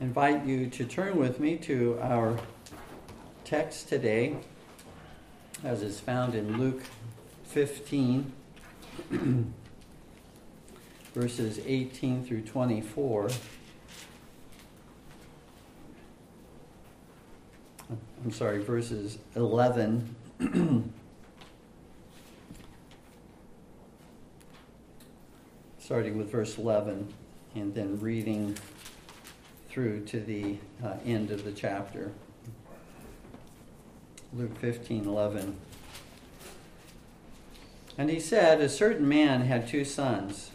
invite you to turn with me to our text today, as is found in Luke 15, verses 18 through 24. I'm sorry, verses 11. starting with verse 11 and then reading through to the uh, end of the chapter. Luke 15 11. And he said, A certain man had two sons.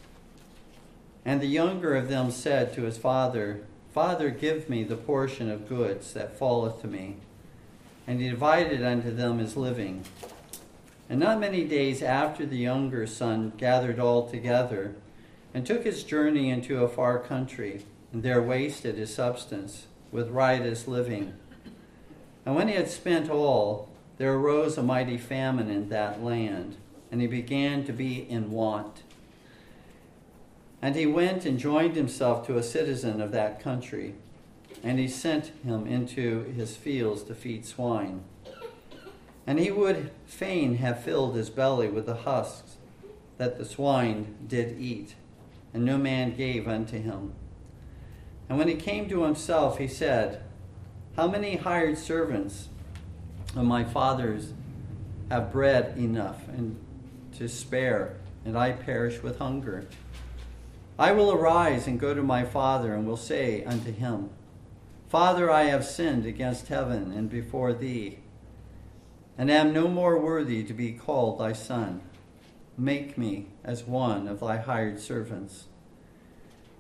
And the younger of them said to his father, Father, give me the portion of goods that falleth to me. And he divided unto them his living. And not many days after the younger son gathered all together, and took his journey into a far country, there wasted his substance with riotous living. And when he had spent all, there arose a mighty famine in that land, and he began to be in want. And he went and joined himself to a citizen of that country, and he sent him into his fields to feed swine. And he would fain have filled his belly with the husks that the swine did eat and no man gave unto him. And when he came to himself, he said, How many hired servants of my father's have bread enough and to spare, and I perish with hunger? I will arise and go to my father, and will say unto him, Father, I have sinned against heaven and before thee, and am no more worthy to be called thy son. Make me as one of thy hired servants.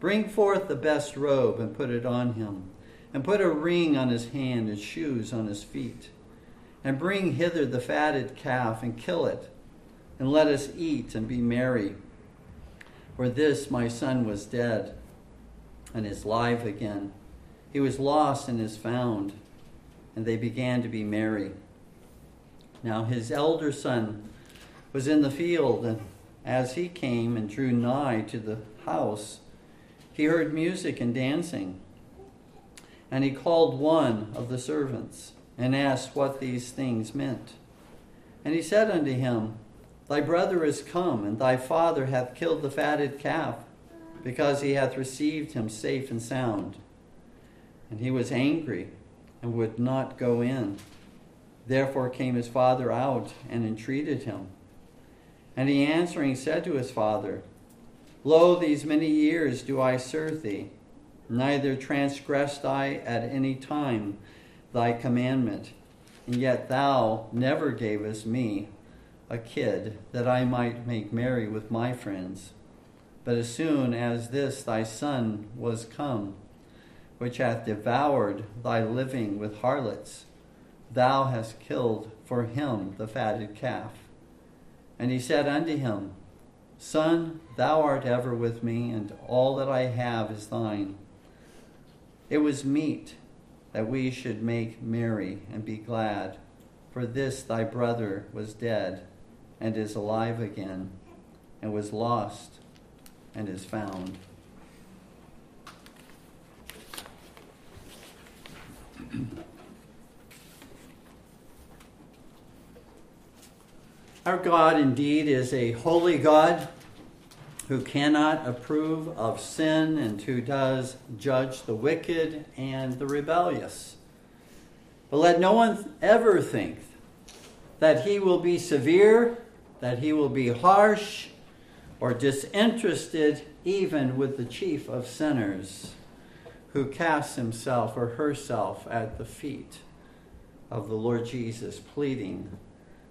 Bring forth the best robe and put it on him, and put a ring on his hand and shoes on his feet. And bring hither the fatted calf and kill it, and let us eat and be merry. For this my son was dead and is alive again. He was lost and is found. And they began to be merry. Now his elder son was in the field, and as he came and drew nigh to the house, he heard music and dancing. And he called one of the servants and asked what these things meant. And he said unto him, Thy brother is come, and thy father hath killed the fatted calf, because he hath received him safe and sound. And he was angry and would not go in. Therefore came his father out and entreated him. And he answering said to his father, Lo, these many years do I serve thee, neither transgressed I at any time thy commandment, and yet thou never gavest me a kid that I might make merry with my friends. But as soon as this thy son was come, which hath devoured thy living with harlots, thou hast killed for him the fatted calf. And he said unto him, Son, thou art ever with me, and all that I have is thine. It was meet that we should make merry and be glad, for this thy brother was dead and is alive again, and was lost and is found. Our God indeed is a holy God who cannot approve of sin and who does judge the wicked and the rebellious. But let no one ever think that he will be severe, that he will be harsh, or disinterested even with the chief of sinners who casts himself or herself at the feet of the Lord Jesus, pleading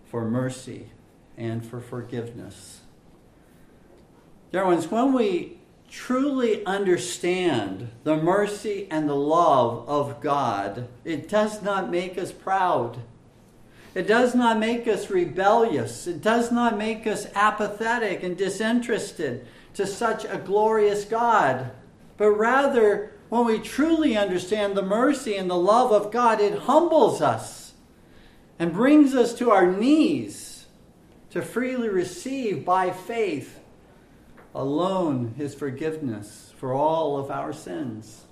for mercy and for forgiveness. Dear ones, when we truly understand the mercy and the love of God, it does not make us proud. It does not make us rebellious. It does not make us apathetic and disinterested to such a glorious God. But rather, when we truly understand the mercy and the love of God, it humbles us and brings us to our knees to freely receive by faith alone his forgiveness for all of our sins.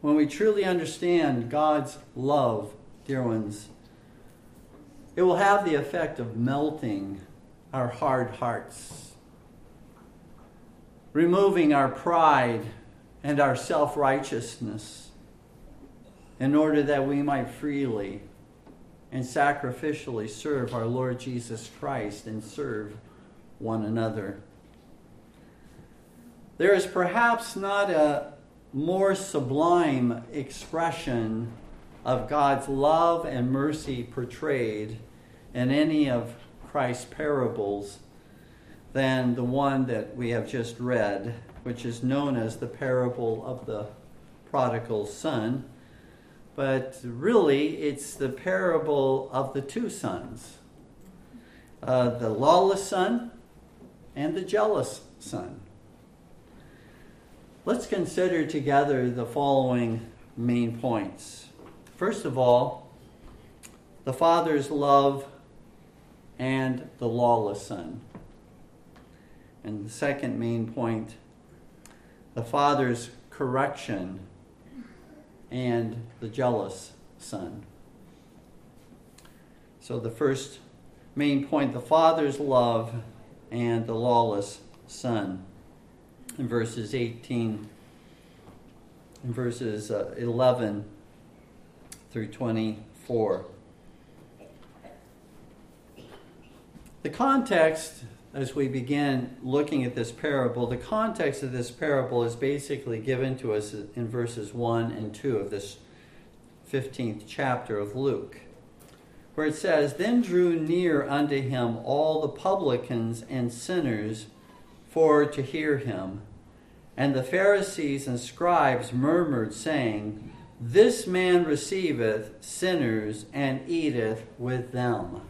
When we truly understand God's love, dear ones, it will have the effect of melting our hard hearts, removing our pride and our self righteousness, in order that we might freely and sacrificially serve our Lord Jesus Christ and serve one another. There is perhaps not a more sublime expression of God's love and mercy portrayed in any of Christ's parables than the one that we have just read, which is known as the parable of the prodigal son. But really, it's the parable of the two sons uh, the lawless son and the jealous son. Let's consider together the following main points. First of all, the father's love and the lawless son. And the second main point, the father's correction and the jealous son. So the first main point, the father's love and the lawless son in verses 18 in verses uh, 11 through 24. The context, as we begin looking at this parable, the context of this parable is basically given to us in verses 1 and 2 of this 15th chapter of Luke, where it says, Then drew near unto him all the publicans and sinners for to hear him. And the Pharisees and scribes murmured, saying, This man receiveth sinners and eateth with them.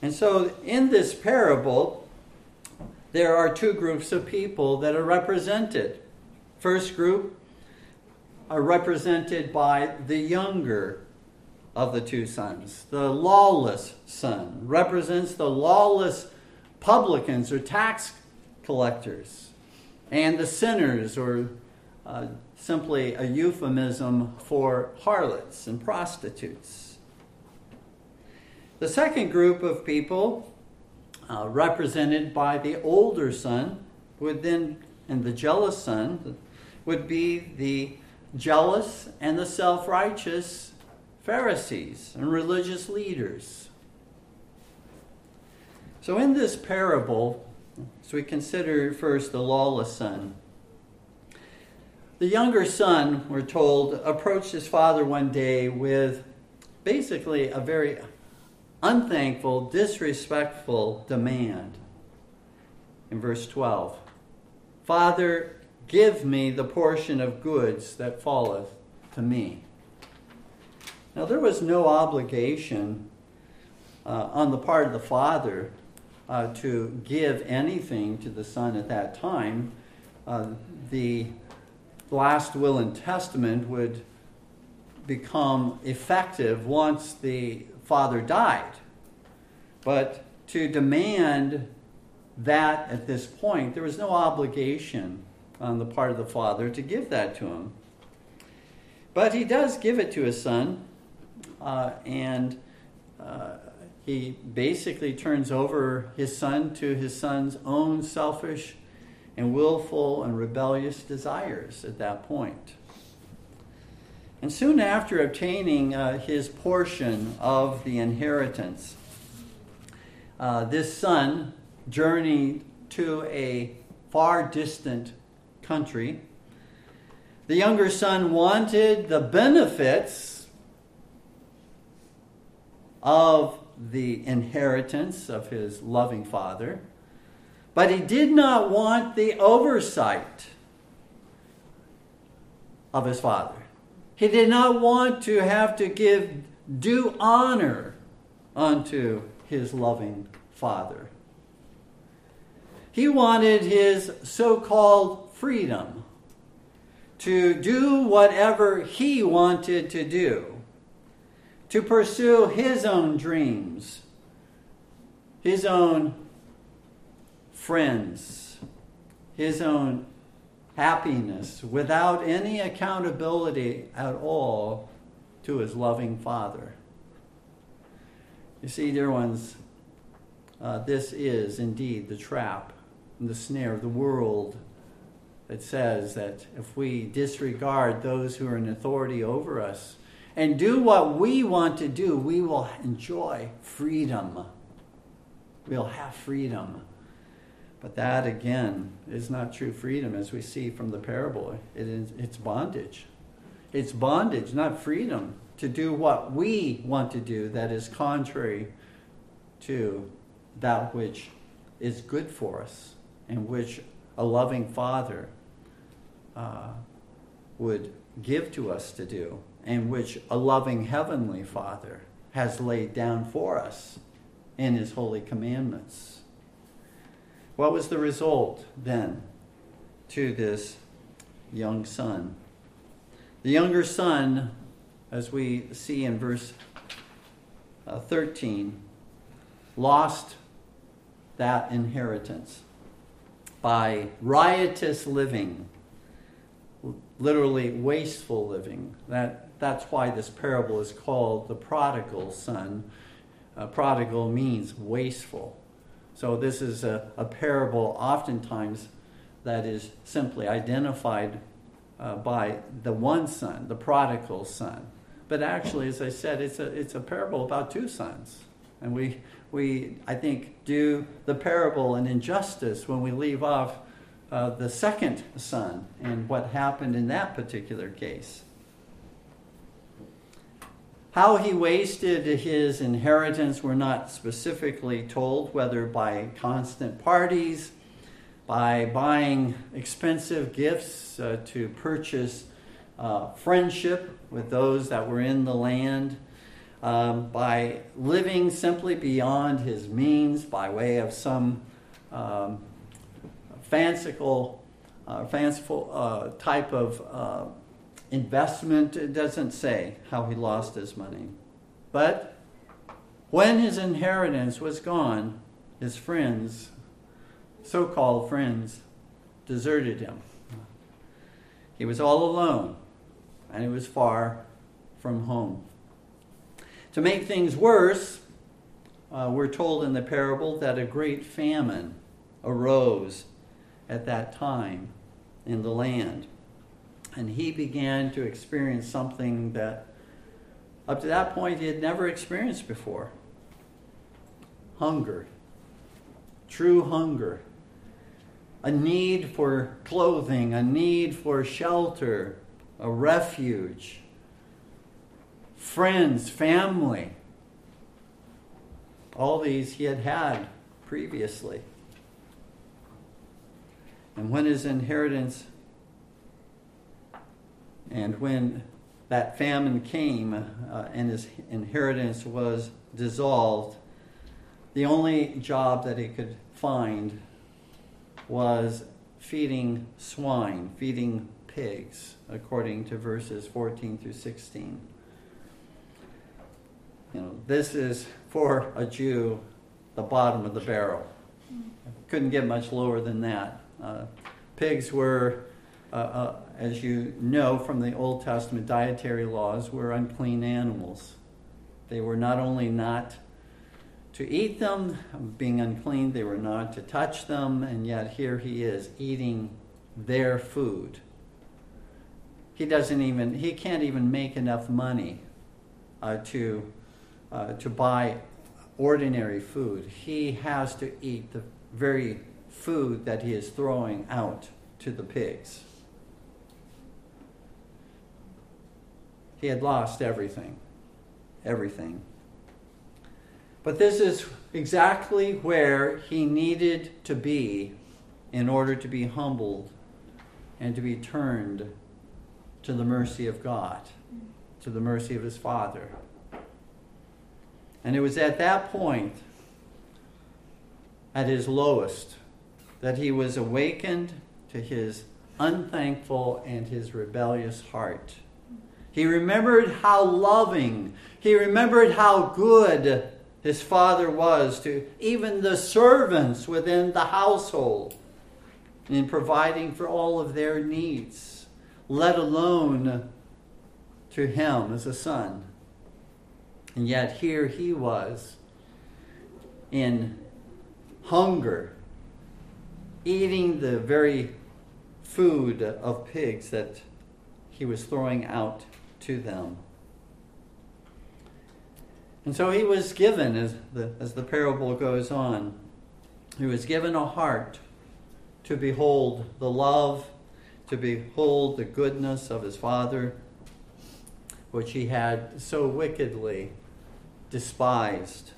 And so, in this parable, there are two groups of people that are represented. First group are represented by the younger of the two sons. The lawless son represents the lawless publicans or tax collectors, and the sinners, or uh, simply a euphemism for harlots and prostitutes. The second group of people, uh, represented by the older son, would then, and the jealous son, would be the jealous and the self righteous Pharisees and religious leaders. So, in this parable, as we consider first the lawless son, the younger son, we're told, approached his father one day with basically a very unthankful, disrespectful demand. In verse 12 Father, give me the portion of goods that falleth to me. Now, there was no obligation uh, on the part of the father uh, to give anything to the son at that time, uh, the last will and testament would become effective once the father died. But to demand that at this point, there was no obligation on the part of the father to give that to him. But he does give it to his son, uh, and uh, he basically turns over his son to his son's own selfish and willful and rebellious desires at that point. And soon after obtaining uh, his portion of the inheritance, uh, this son journeyed to a far distant country. The younger son wanted the benefits of the inheritance of his loving father. But he did not want the oversight of his father. He did not want to have to give due honor unto his loving father. He wanted his so called freedom to do whatever he wanted to do, to pursue his own dreams, his own friends, his own happiness, without any accountability at all to his loving Father. You see, dear ones, uh, this is indeed the trap and the snare of the world that says that if we disregard those who are in authority over us and do what we want to do, we will enjoy freedom. We'll have freedom. But that, again, is not true freedom as we see from the parable. It is, it's bondage. It's bondage, not freedom, to do what we want to do that is contrary to that which is good for us and which a loving Father uh, would give to us to do, and which a loving Heavenly Father has laid down for us in His holy commandments. What was the result then to this young son? The younger son, as we see in verse uh, 13, lost that inheritance by riotous living literally wasteful living. That, that's why this parable is called the prodigal son. Uh, prodigal means wasteful. So, this is a, a parable oftentimes that is simply identified uh, by the one son, the prodigal son. But actually, as I said, it's a, it's a parable about two sons. And we, we, I think, do the parable an injustice when we leave off uh, the second son and what happened in that particular case. How he wasted his inheritance, we're not specifically told, whether by constant parties, by buying expensive gifts uh, to purchase uh, friendship with those that were in the land, um, by living simply beyond his means by way of some um, fanciful, uh, fanciful uh, type of uh, investment. It doesn't say how he lost his money. But when his inheritance was gone, his friends, so called friends, deserted him. He was all alone, and he was far from home. To make things worse, uh, we're told in the parable that a great famine arose at that time in the land. And he began to experience something that up to that point he had never experienced before hunger, true hunger, a need for clothing, a need for shelter, a refuge, friends, family. All these he had had previously. And when his inheritance and when that famine came uh, and his inheritance was dissolved, the only job that he could find was feeding swine, feeding pigs, according to verses 14 through 16. You know, this is for a Jew the bottom of the barrel. Couldn't get much lower than that. Uh, pigs were, uh, uh, as you know from the Old Testament dietary laws, were unclean animals. They were not only not to eat them, being unclean, they were not to touch them, and yet here he is eating their food. He doesn't even, he can't even make enough money uh, to, uh, to buy ordinary food. He has to eat the very food that he is throwing out to the pigs. He had lost everything. Everything. But this is exactly where he needed to be in order to be humbled and to be turned to the mercy of God, to the mercy of his Father. And it was at that point, at his lowest, that he was awakened to his unthankful and his rebellious heart. He remembered how loving, he remembered how good his father was to even the servants within the household in providing for all of their needs, let alone to him as a son. And yet here he was in hunger, eating the very food of pigs that he was throwing out to them. And so he was given, as the, as the parable goes on, he was given a heart to behold the love, to behold the goodness of his Father, which he had so wickedly despised.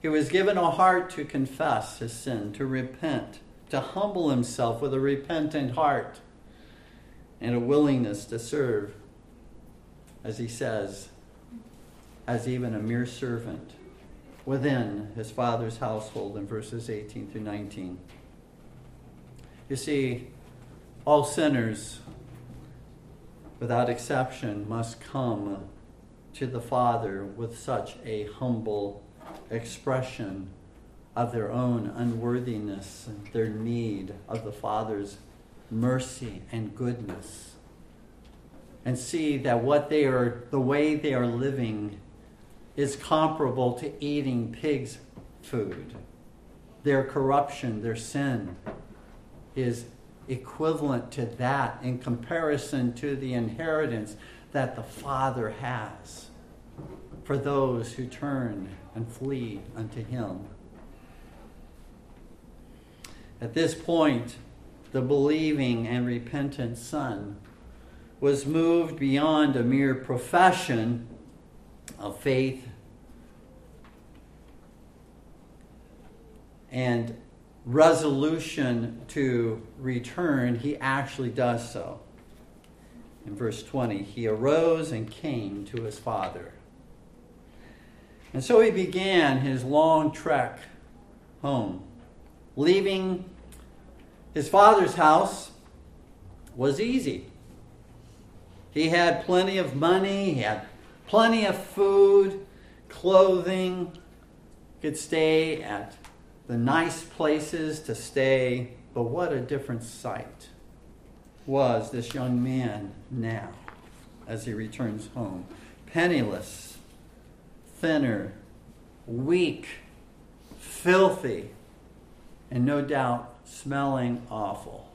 He was given a heart to confess his sin, to repent, to humble himself with a repentant heart, and a willingness to serve, as he says, as even a mere servant within his father's household in verses 18 through 19. You see, all sinners, without exception, must come to the Father with such a humble expression of their own unworthiness their need of the Father's mercy and goodness. And see that what they are, the way they are living, is comparable to eating pigs' food. Their corruption, their sin, is equivalent to that in comparison to the inheritance that the Father has for those who turn and flee unto Him. At this point, the believing and repentant Son was moved beyond a mere profession of faith and resolution to return, he actually does so. In verse 20, he arose and came to his father. And so he began his long trek home. Leaving his father's house was easy. He had plenty of money, he had plenty of food, clothing, could stay at the nice places to stay, but what a different sight was this young man now as he returns home. Penniless, thinner, weak, filthy, and no doubt smelling awful.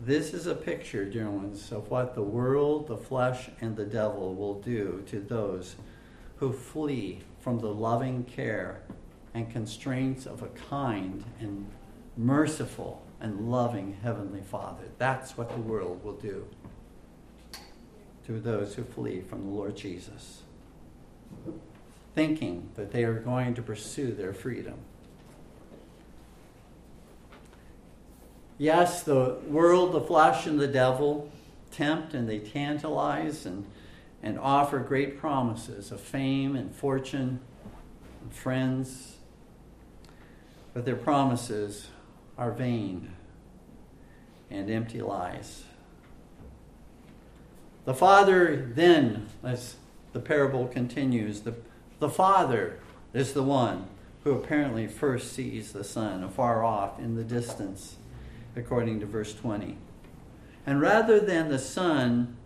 This is a picture, dear ones, of what the world, the flesh, and the devil will do to those who flee from the loving care and constraints of a kind and merciful and loving Heavenly Father. That's what the world will do to those who flee from the Lord Jesus, thinking that they are going to pursue their freedom. Yes, the world, the flesh, and the devil tempt and they tantalize and, and offer great promises of fame and fortune and friends but their promises are vain and empty lies. The Father then, as the parable continues, the, the Father is the one who apparently first sees the Son afar off in the distance, according to verse 20. And rather than the Son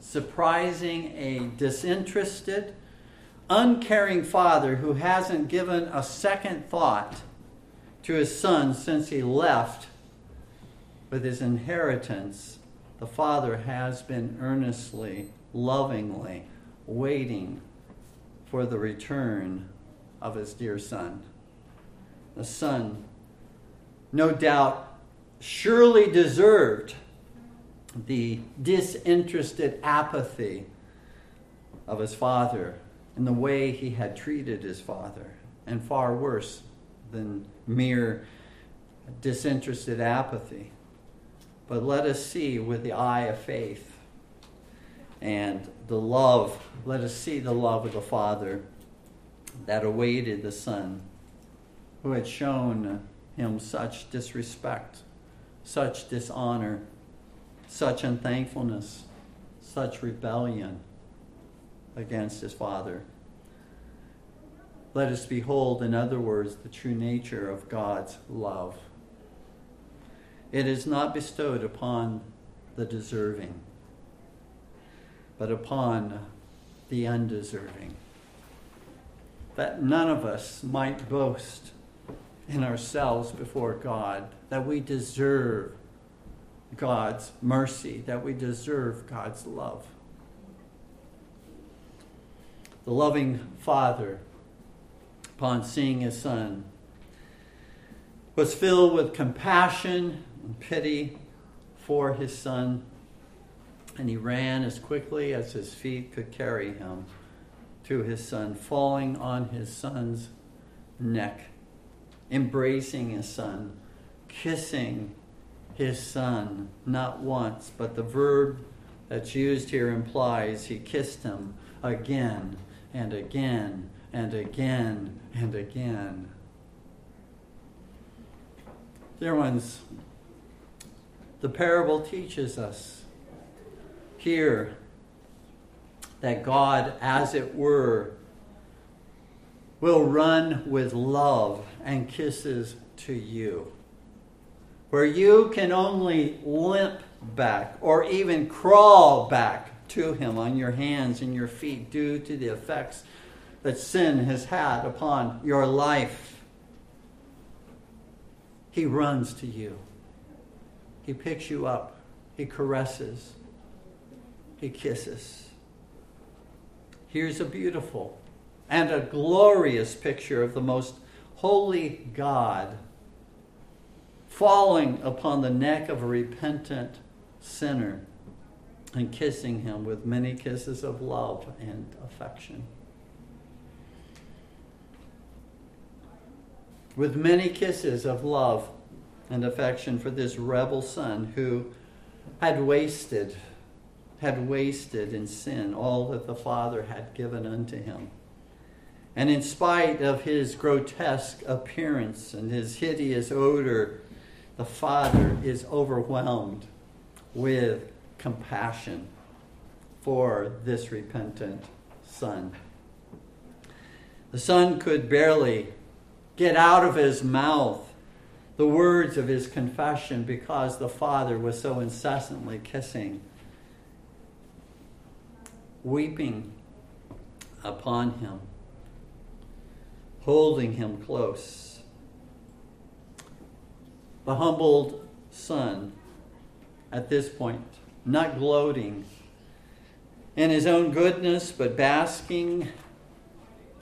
surprising a disinterested, uncaring Father who hasn't given a second thought to his son since he left with his inheritance, the father has been earnestly, lovingly waiting for the return of his dear son. The son, no doubt, surely deserved the disinterested apathy of his father in the way he had treated his father, and far worse than mere disinterested apathy. But let us see with the eye of faith and the love, let us see the love of the Father that awaited the Son, who had shown him such disrespect, such dishonor, such unthankfulness, such rebellion against his Father. Let us behold, in other words, the true nature of God's love. It is not bestowed upon the deserving, but upon the undeserving. That none of us might boast in ourselves before God that we deserve God's mercy, that we deserve God's love. The loving Father, upon seeing his Son, was filled with compassion and pity for his Son, and he ran as quickly as his feet could carry him to his Son, falling on his Son's neck, embracing his Son, kissing his Son, not once, but the verb that's used here implies he kissed him again and again and again and again. Dear ones, the parable teaches us here that God, as it were, will run with love and kisses to you. Where you can only limp back or even crawl back to Him on your hands and your feet due to the effects that sin has had upon your life. He runs to you. He picks you up. He caresses. He kisses. Here's a beautiful and a glorious picture of the most holy God falling upon the neck of a repentant sinner and kissing him with many kisses of love and affection. With many kisses of love and affection for this rebel son who had wasted, had wasted in sin all that the Father had given unto him. And in spite of his grotesque appearance and his hideous odor, the Father is overwhelmed with compassion for this repentant son. The son could barely get out of his mouth the words of his confession because the father was so incessantly kissing, weeping upon him, holding him close. The humbled son at this point not gloating in his own goodness, but basking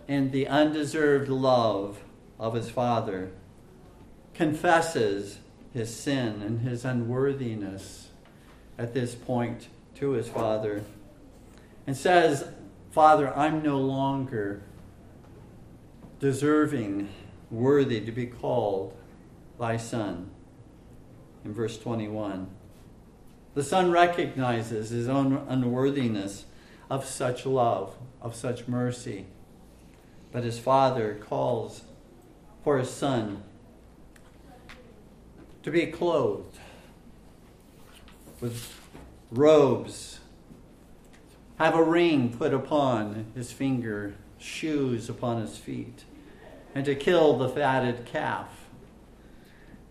in the undeserved love of his Father, confesses his sin and his unworthiness at this point to his Father, and says, Father, I'm no longer deserving, worthy to be called thy son. In verse 21. The son recognizes his own unworthiness of such love, of such mercy. But his father calls for his son to be clothed with robes, have a ring put upon his finger, shoes upon his feet, and to kill the fatted calf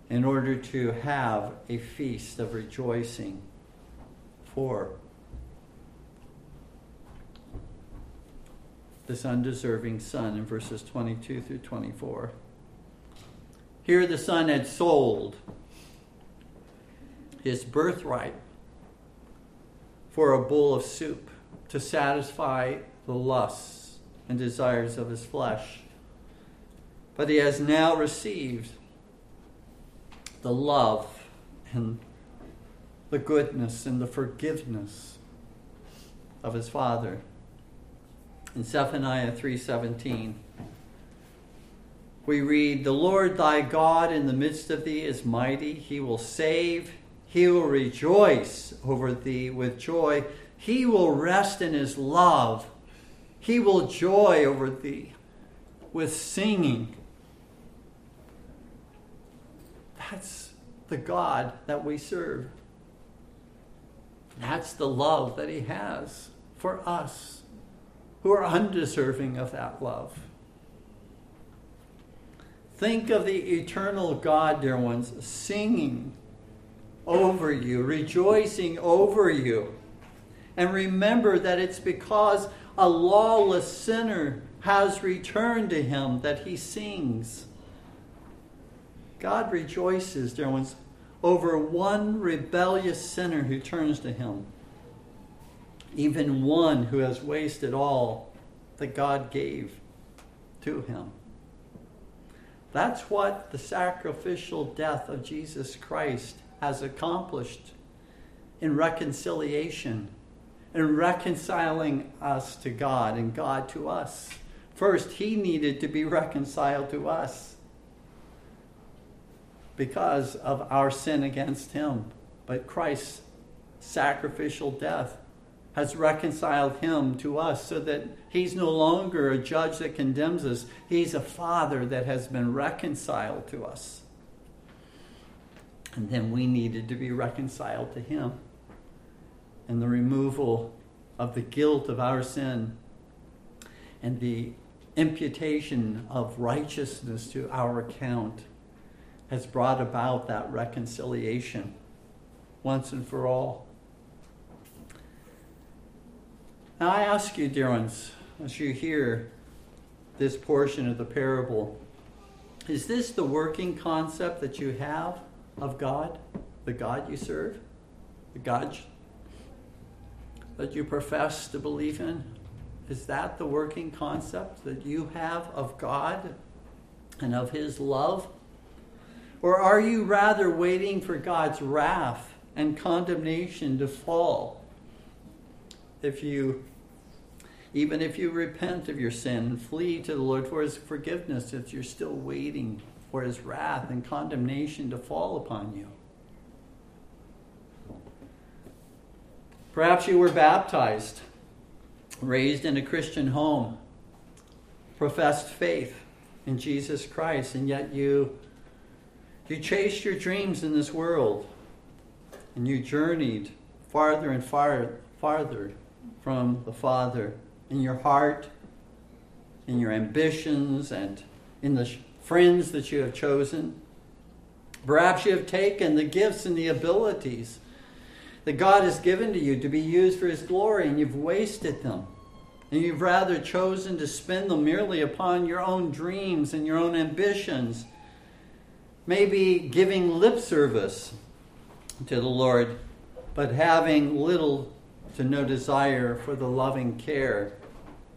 in order to have a feast of rejoicing for this undeserving son in verses 22 through 24. Here the son had sold his birthright for a bowl of soup to satisfy the lusts and desires of his flesh. But he has now received the love and the goodness and the forgiveness of his Father. In Zephaniah 3:17, we read, "The Lord thy God in the midst of thee is mighty; he will save, he will rejoice over thee with joy, he will rest in his love, he will joy over thee with singing." That's the God that we serve. That's the love that He has for us who are undeserving of that love. Think of the eternal God, dear ones, singing over you, rejoicing over you. And remember that it's because a lawless sinner has returned to him that he sings. God rejoices, dear ones, over one rebellious sinner who turns to him. Even one who has wasted all that God gave to him. That's what the sacrificial death of Jesus Christ has accomplished in reconciliation and reconciling us to God and God to us. First, he needed to be reconciled to us because of our sin against him. But Christ's sacrificial death has reconciled him to us so that he's no longer a judge that condemns us. He's a father that has been reconciled to us. And then we needed to be reconciled to him. And the removal of the guilt of our sin and the imputation of righteousness to our account has brought about that reconciliation once and for all. Now, I ask you, dear ones, as you hear this portion of the parable, is this the working concept that you have of God, the God you serve, the God that you profess to believe in? Is that the working concept that you have of God and of His love? Or are you rather waiting for God's wrath and condemnation to fall? If you, even if you repent of your sin and flee to the Lord for his forgiveness, if you're still waiting for his wrath and condemnation to fall upon you. Perhaps you were baptized, raised in a Christian home, professed faith in Jesus Christ, and yet you you chased your dreams in this world, and you journeyed farther and far, farther from the Father in your heart, in your ambitions, and in the friends that you have chosen. Perhaps you have taken the gifts and the abilities that God has given to you to be used for His glory, and you've wasted them. And you've rather chosen to spend them merely upon your own dreams and your own ambitions maybe giving lip service to the Lord, but having little to no desire for the loving care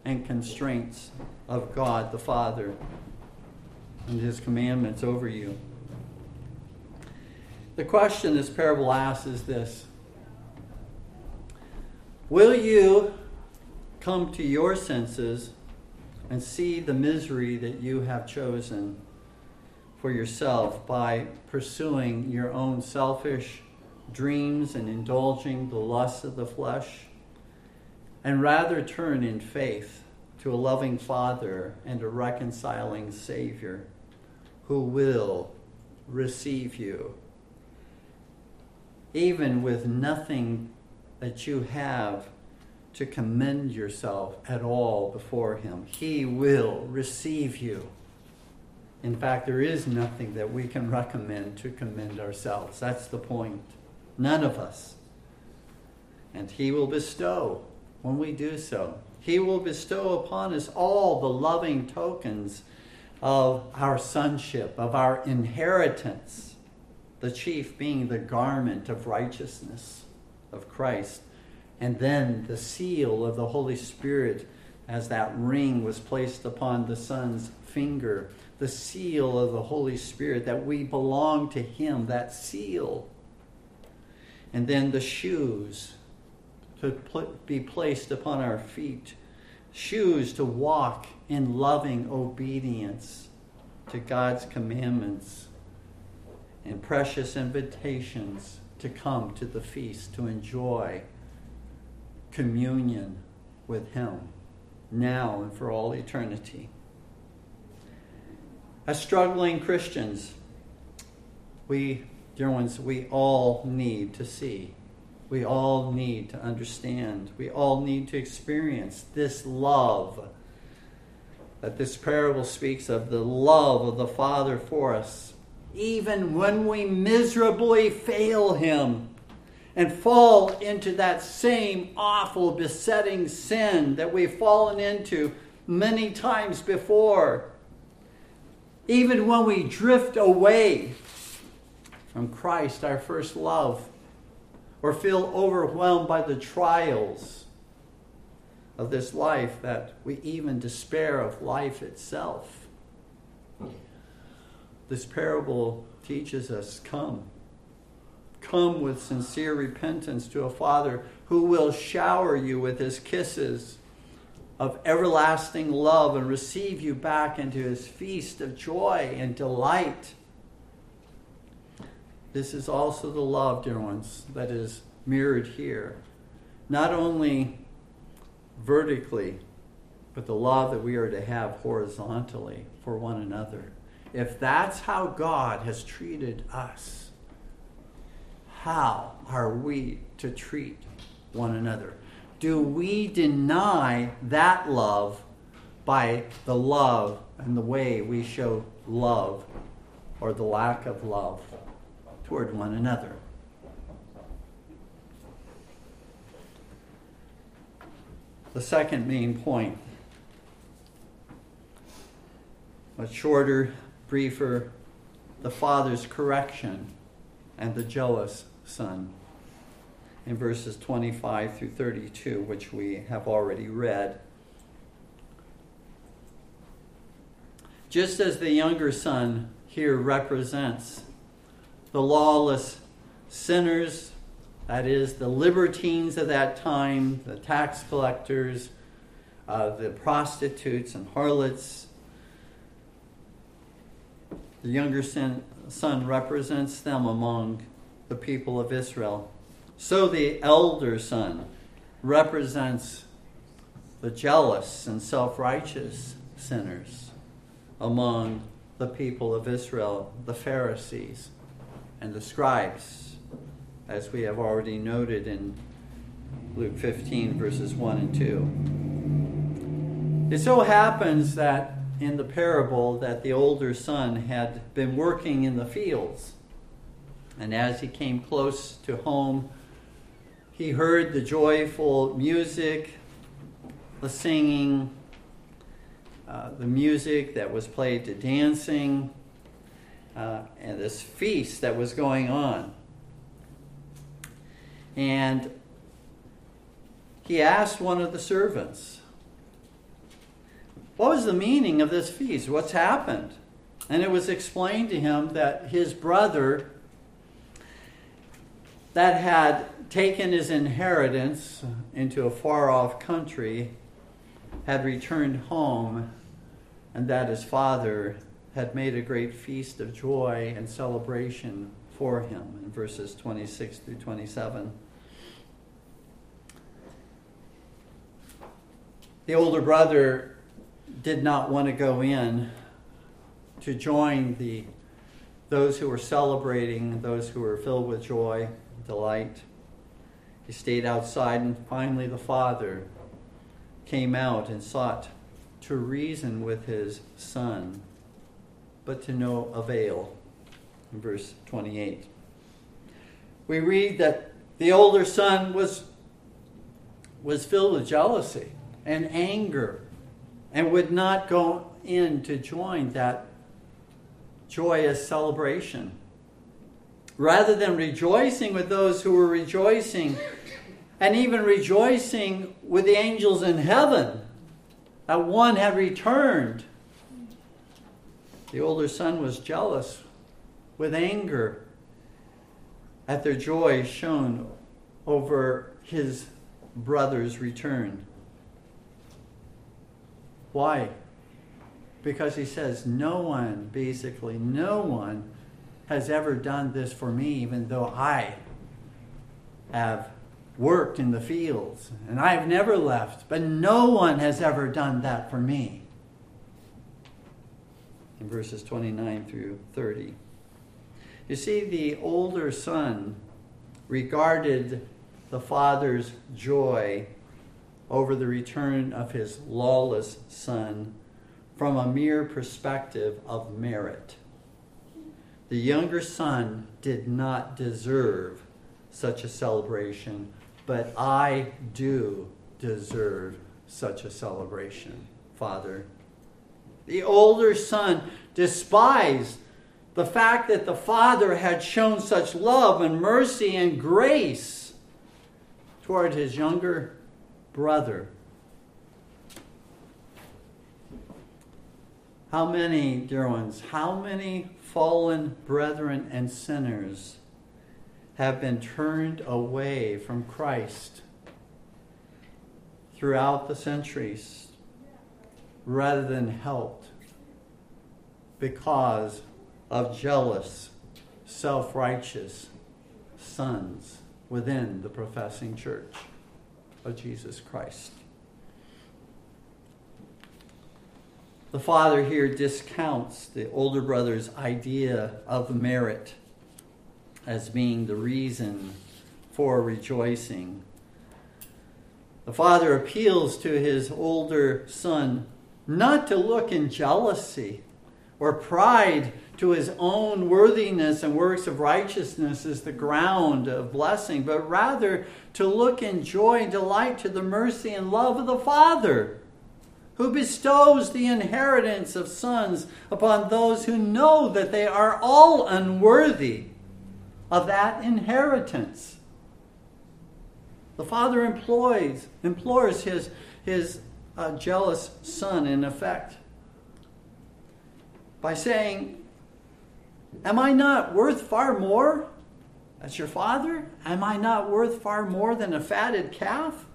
and constraints of God the Father and His commandments over you. The question this parable asks is this Will you come to your senses and see the misery that you have chosen? For yourself by pursuing your own selfish dreams and indulging the lusts of the flesh, and rather turn in faith to a loving Father and a reconciling Savior who will receive you. Even with nothing that you have to commend yourself at all before Him, He will receive you. In fact, there is nothing that we can recommend to commend ourselves. That's the point. None of us. And He will bestow when we do so. He will bestow upon us all the loving tokens of our sonship, of our inheritance, the chief being the garment of righteousness of Christ, and then the seal of the Holy Spirit as that ring was placed upon the Son's finger the seal of the Holy Spirit, that we belong to Him, that seal. And then the shoes to be placed upon our feet, shoes to walk in loving obedience to God's commandments and precious invitations to come to the feast to enjoy communion with Him now and for all eternity. As struggling Christians, we, dear ones, we all need to see. We all need to understand. We all need to experience this love that this parable speaks of the love of the Father for us, even when we miserably fail Him and fall into that same awful, besetting sin that we've fallen into many times before. Even when we drift away from Christ, our first love, or feel overwhelmed by the trials of this life that we even despair of life itself. This parable teaches us come Come with sincere repentance to a Father who will shower you with his kisses of everlasting love and receive you back into his feast of joy and delight. This is also the love, dear ones, that is mirrored here. Not only vertically, but the love that we are to have horizontally for one another. If that's how God has treated us, how are we to treat one another? Do we deny that love by the love and the way we show love or the lack of love toward one another? The second main point, a shorter, briefer, the Father's correction and the jealous Son in verses 25 through 32, which we have already read. Just as the younger son here represents the lawless sinners, that is, the libertines of that time, the tax collectors, uh, the prostitutes and harlots. The younger son, son represents them among the people of Israel. So the elder son represents the jealous and self righteous sinners among the people of Israel, the Pharisees and the scribes, as we have already noted in Luke 15, verses 1 and 2. It so happens that in the parable that the older son had been working in the fields and as he came close to home, he heard the joyful music, the singing, uh, the music that was played to dancing, uh, and this feast that was going on. And he asked one of the servants, What was the meaning of this feast? What's happened? And it was explained to him that his brother that had taken his inheritance into a far off country had returned home, and that his father had made a great feast of joy and celebration for him in verses 26 through 27. The older brother did not want to go in to join the those who were celebrating, those who were filled with joy delight. He stayed outside, and finally the father came out and sought to reason with his son, but to no avail. In verse 28, we read that the older son was, was filled with jealousy and anger and would not go in to join that joyous celebration rather than rejoicing with those who were rejoicing, and even rejoicing with the angels in heaven that one had returned. The older son was jealous with anger at their joy shown over his brother's return. Why? Because he says, no one, basically, no one has ever done this for me, even though I have worked in the fields and I've never left, but no one has ever done that for me. In verses 29 through 30. You see, the older son regarded the father's joy over the return of his lawless son from a mere perspective of merit. The younger son did not deserve such a celebration, but I do deserve such a celebration, Father. The older son despised the fact that the father had shown such love and mercy and grace toward his younger brother. How many, dear ones, how many fallen brethren and sinners have been turned away from Christ throughout the centuries rather than helped because of jealous, self righteous sons within the professing church of Jesus Christ. The father here discounts the older brother's idea of merit as being the reason for rejoicing. The father appeals to his older son not to look in jealousy or pride to his own worthiness and works of righteousness as the ground of blessing, but rather to look in joy and delight to the mercy and love of the Father, who bestows the inheritance of sons upon those who know that they are all unworthy of that inheritance. The Father employs, implores his, his uh, jealous son, in effect, by saying, Am I not worth far more as your father? Am I not worth far more than a fatted calf?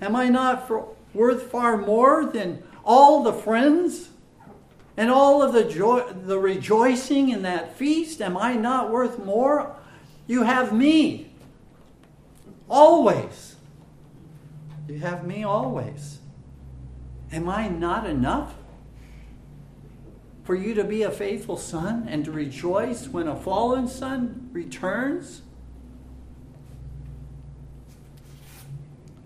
Am I not for, worth far more than all the friends and all of the joy, the rejoicing in that feast? Am I not worth more? You have me always. You have me always. Am I not enough? for you to be a faithful son and to rejoice when a fallen son returns?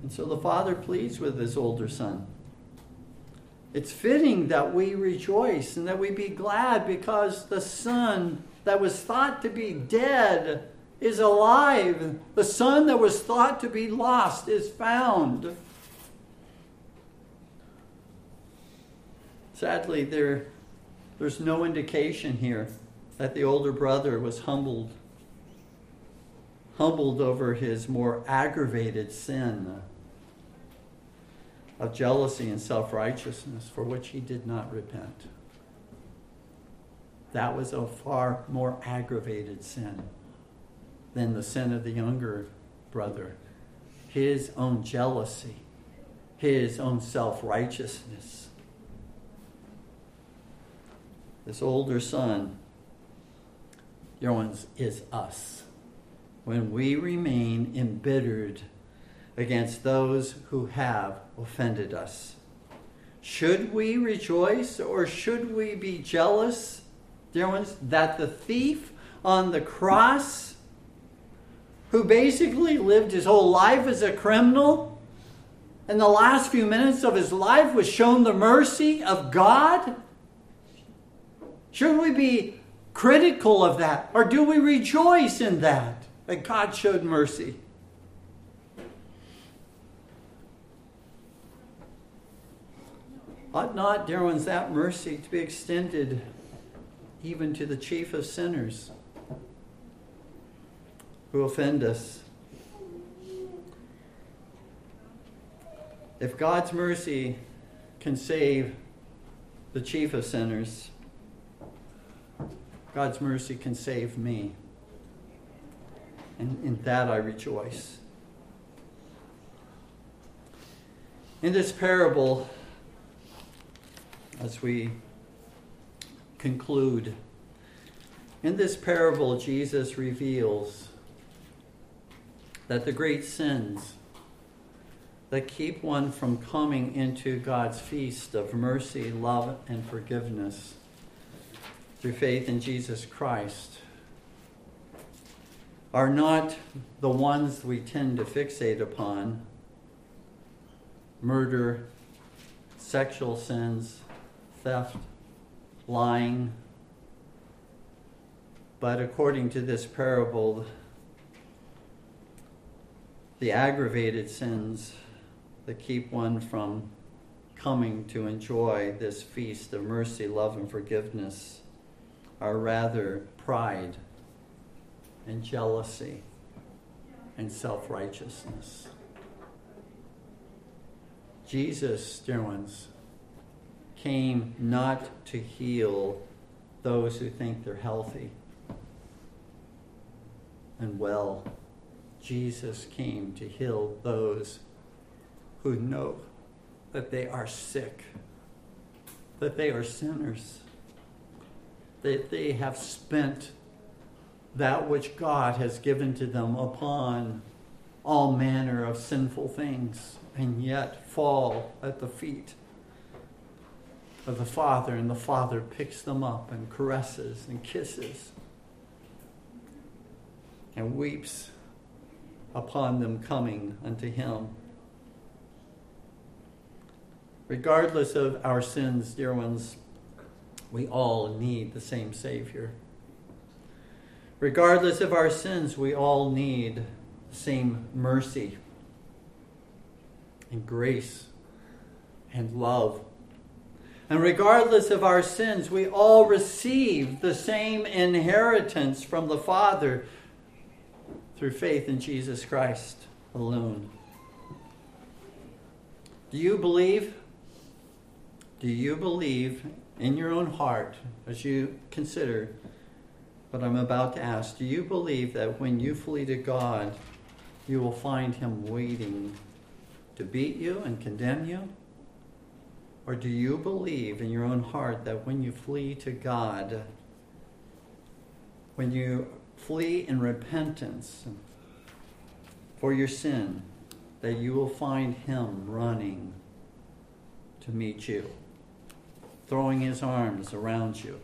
And so the father pleads with his older son. It's fitting that we rejoice and that we be glad because the son that was thought to be dead is alive. The son that was thought to be lost is found. Sadly, there there's no indication here that the older brother was humbled humbled over his more aggravated sin of jealousy and self-righteousness for which he did not repent. That was a far more aggravated sin than the sin of the younger brother. His own jealousy, his own self-righteousness this older son, dear ones, is us. When we remain embittered against those who have offended us. Should we rejoice or should we be jealous, dear ones, that the thief on the cross, who basically lived his whole life as a criminal, in the last few minutes of his life was shown the mercy of God? Should we be critical of that? Or do we rejoice in that? That God showed mercy. Ought not, dear ones, that mercy to be extended even to the chief of sinners who offend us? If God's mercy can save the chief of sinners, God's mercy can save me. And in that I rejoice. In this parable, as we conclude. In this parable, Jesus reveals that the great sins that keep one from coming into God's feast of mercy, love, and forgiveness through faith in Jesus Christ are not the ones we tend to fixate upon murder, sexual sins, theft, lying. But according to this parable, the aggravated sins that keep one from coming to enjoy this feast of mercy, love, and forgiveness are rather pride and jealousy and self righteousness. Jesus, dear ones, came not to heal those who think they're healthy and well. Jesus came to heal those who know that they are sick, that they are sinners, that they have spent that which God has given to them upon all manner of sinful things and yet fall at the feet of the Father, and the Father picks them up and caresses and kisses and weeps upon them coming unto Him. Regardless of our sins, dear ones, we all need the same Savior. Regardless of our sins, we all need the same mercy and grace and love. And regardless of our sins, we all receive the same inheritance from the Father through faith in Jesus Christ alone. Do you believe? Do you believe in your own heart as you consider what I'm about to ask? Do you believe that when you flee to God, you will find Him waiting to beat you and condemn you? Or do you believe in your own heart that when you flee to God, when you flee in repentance for your sin, that you will find Him running to meet you, throwing His arms around you,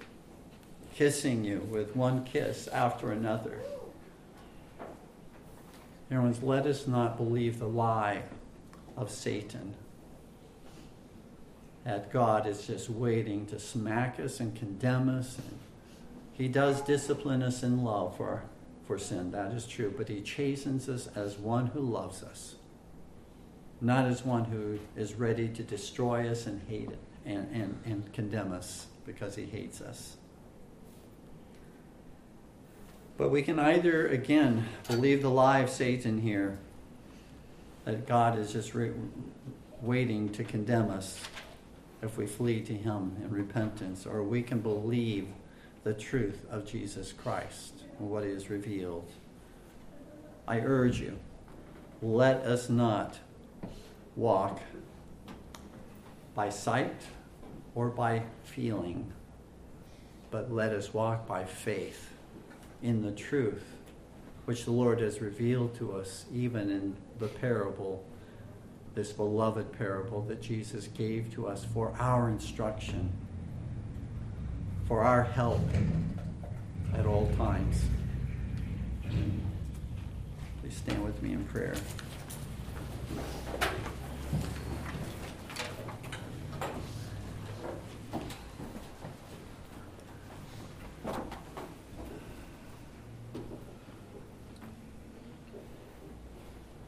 kissing you with one kiss after another? Ones, let us not believe the lie of Satan. That God is just waiting to smack us and condemn us. And he does discipline us in love for, for sin, that is true, but He chastens us as one who loves us, not as one who is ready to destroy us and hate it and, and, and condemn us because He hates us. But we can either, again, believe the lie of Satan here that God is just re- waiting to condemn us if we flee to Him in repentance, or we can believe the truth of Jesus Christ and what is revealed. I urge you, let us not walk by sight or by feeling, but let us walk by faith in the truth which the Lord has revealed to us, even in the parable, this beloved parable that Jesus gave to us for our instruction, for our help at all times. Please stand with me in prayer.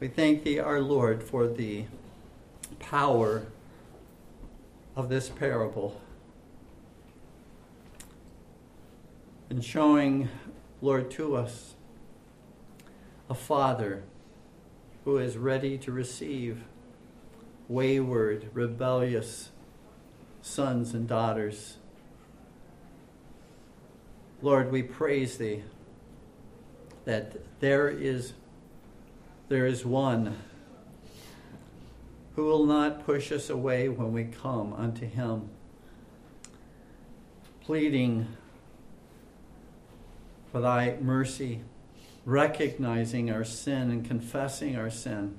We thank thee, our Lord, for the power of this parable and showing, Lord, to us a father who is ready to receive wayward, rebellious sons and daughters. Lord, we praise thee that there is there is one who will not push us away when we come unto him, pleading for thy mercy, recognizing our sin and confessing our sin,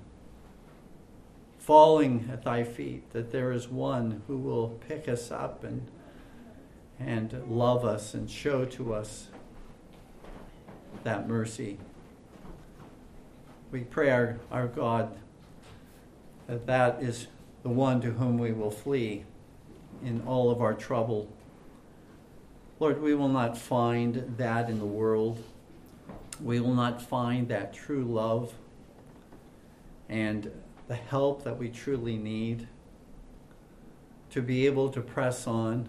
falling at thy feet, that there is one who will pick us up and, and love us and show to us that mercy. We pray, our, our God, that that is the one to whom we will flee in all of our trouble. Lord, we will not find that in the world. We will not find that true love and the help that we truly need to be able to press on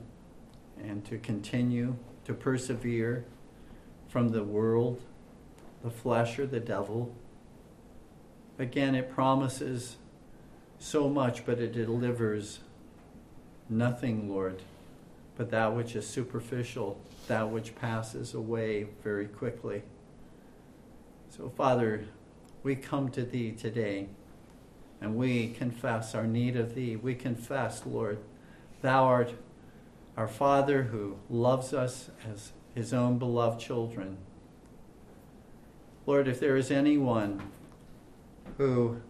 and to continue to persevere from the world, the flesh, or the devil. Again, it promises so much, but it delivers nothing, Lord, but that which is superficial, that which passes away very quickly. So, Father, we come to Thee today and we confess our need of Thee. We confess, Lord, Thou art our Father who loves us as His own beloved children. Lord, if there is anyone who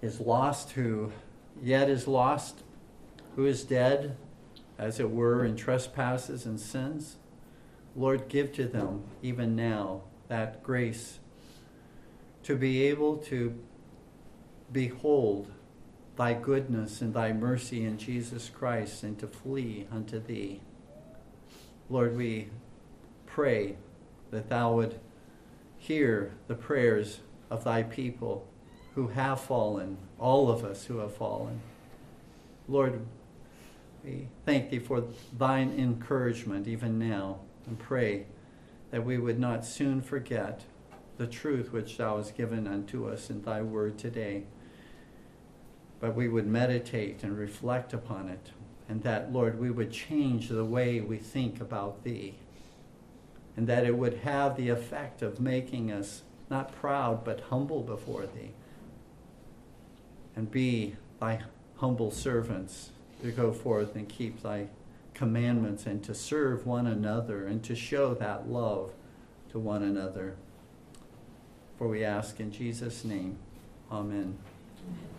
is lost, who yet is lost, who is dead, as it were, in trespasses and sins, Lord, give to them even now that grace to be able to behold thy goodness and thy mercy in Jesus Christ and to flee unto thee. Lord, we pray that thou would hear the prayers of thy people who have fallen, all of us who have fallen. Lord, we thank thee for thine encouragement even now and pray that we would not soon forget the truth which thou hast given unto us in thy word today, but we would meditate and reflect upon it, and that, Lord, we would change the way we think about thee, and that it would have the effect of making us not proud but humble before thee and be thy humble servants to go forth and keep thy commandments and to serve one another and to show that love to one another. For we ask in Jesus' name, Amen. Amen.